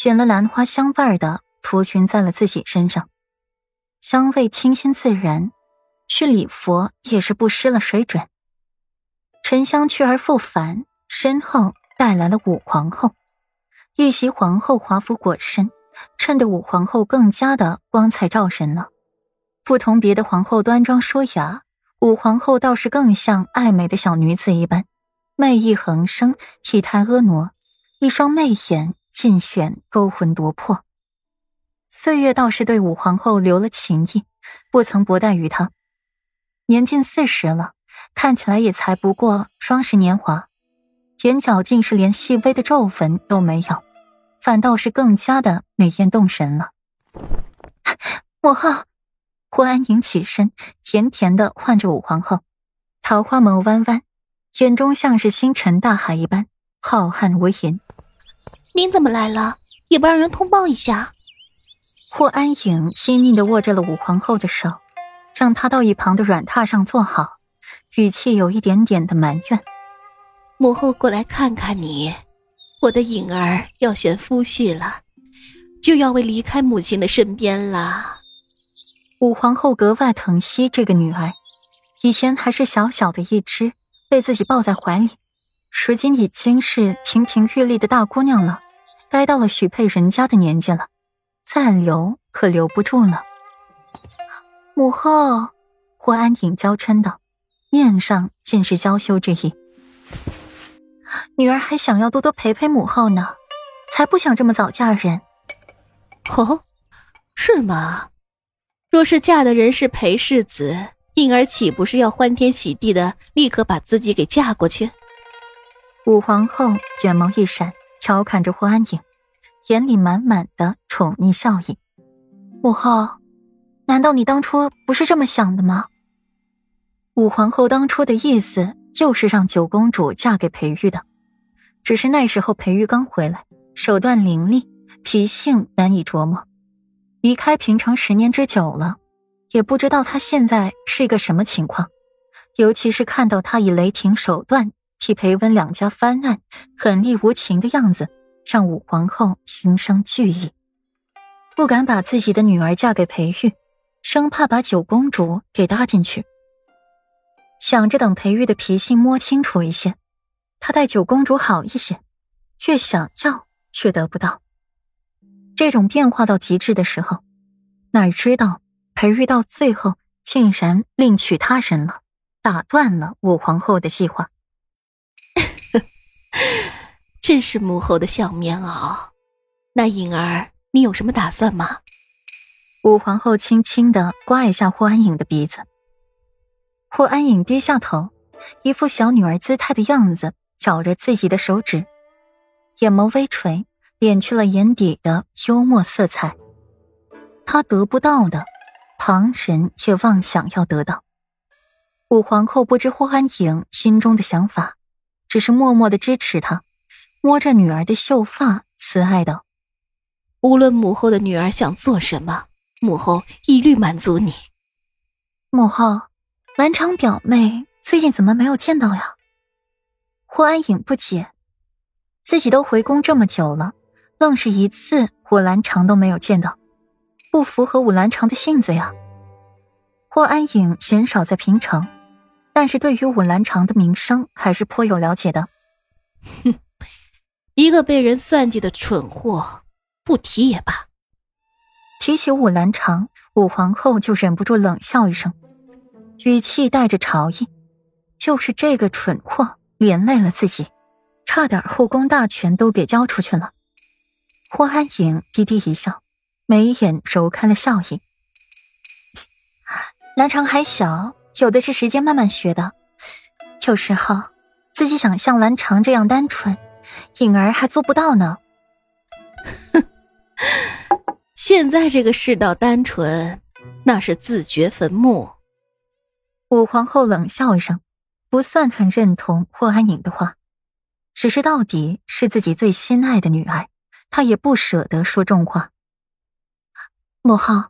选了兰花香味儿的涂裙在了自己身上，香味清新自然，去礼佛也是不失了水准。沉香去而复返，身后带来了五皇后，一袭皇后华服裹身，衬得五皇后更加的光彩照人了。不同别的皇后端庄淑雅，五皇后倒是更像爱美的小女子一般，媚意横生，体态婀娜，一双媚眼。尽显勾魂夺魄。岁月倒是对武皇后留了情意，不曾薄待于她。年近四十了，看起来也才不过双十年华，眼角竟是连细微的皱纹都没有，反倒是更加的美艳动人了。母后，霍安宁起身，甜甜的唤着武皇后，桃花眸弯弯，眼中像是星辰大海一般浩瀚无垠。您怎么来了？也不让人通报一下。霍安影亲昵的握着了武皇后的手，让她到一旁的软榻上坐好，语气有一点点的埋怨：“母后过来看看你，我的颖儿要选夫婿了，就要为离开母亲的身边了。”武皇后格外疼惜这个女儿，以前还是小小的一只，被自己抱在怀里，如今已经是亭亭玉立的大姑娘了。该到了许配人家的年纪了，再留可留不住了。母后，霍安影娇嗔道，面上尽是娇羞之意。女儿还想要多多陪陪母后呢，才不想这么早嫁人。哦，是吗？若是嫁的人是裴世子，颖儿岂不是要欢天喜地的立刻把自己给嫁过去？武皇后眼眸一闪。调侃着霍安影，眼里满满的宠溺笑意。母后，难道你当初不是这么想的吗？武皇后当初的意思就是让九公主嫁给裴玉的，只是那时候裴玉刚回来，手段凌厉，脾性难以琢磨。离开平城十年之久了，也不知道他现在是一个什么情况。尤其是看到他以雷霆手段。替裴温两家翻案、狠厉无情的样子，让武皇后心生惧意，不敢把自己的女儿嫁给裴玉，生怕把九公主给搭进去。想着等裴玉的脾性摸清楚一些，他待九公主好一些，越想要越得不到。这种变化到极致的时候，哪知道裴玉到最后竟然另娶他人了，打断了武皇后的计划。真是母后的小棉袄。那颖儿，你有什么打算吗？武皇后轻轻的刮一下霍安颖的鼻子。霍安颖低下头，一副小女儿姿态的样子，绞着自己的手指，眼眸微垂，敛去了眼底的幽默色彩。她得不到的，旁人也妄想要得到。武皇后不知霍安颖心中的想法。只是默默的支持他，摸着女儿的秀发，慈爱道：“无论母后的女儿想做什么，母后一律满足你。”母后，兰长表妹最近怎么没有见到呀？霍安影不解，自己都回宫这么久了，愣是一次武兰长都没有见到，不符合武兰长的性子呀。霍安影鲜少在平城。但是对于武兰长的名声还是颇有了解的。哼，一个被人算计的蠢货，不提也罢。提起武兰长，武皇后就忍不住冷笑一声，语气带着嘲意：“就是这个蠢货连累了自己，差点后宫大权都给交出去了。”霍安影低低一笑，眉眼揉开了笑意。兰长还小。有的是时间慢慢学的，有时候自己想像兰长这样单纯，颖儿还做不到呢。哼，现在这个世道单纯，那是自掘坟墓。武皇后冷笑一声，不算很认同霍安颖的话，只是到底是自己最心爱的女儿，她也不舍得说重话。母后，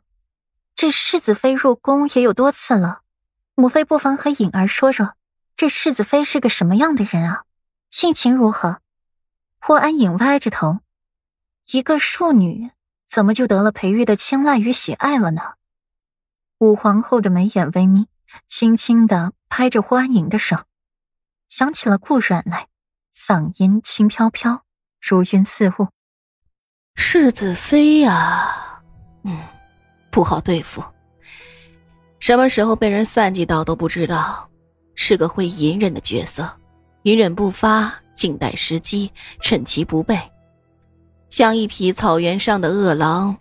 这世子妃入宫也有多次了。母妃不妨和颖儿说说，这世子妃是个什么样的人啊？性情如何？霍安影歪着头，一个庶女怎么就得了裴玉的青睐与喜爱了呢？武皇后的眉眼微眯，轻轻的拍着霍安莹的手，想起了顾阮来，嗓音轻飘飘，如云似雾：“世子妃呀，嗯，不好对付。什么时候被人算计到都不知道，是个会隐忍的角色，隐忍不发，静待时机，趁其不备。”像一匹草原上的饿狼，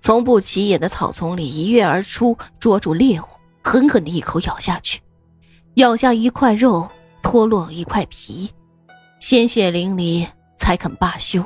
从不起眼的草丛里一跃而出，捉住猎物，狠狠的一口咬下去，咬下一块肉，脱落一块皮，鲜血淋漓，才肯罢休。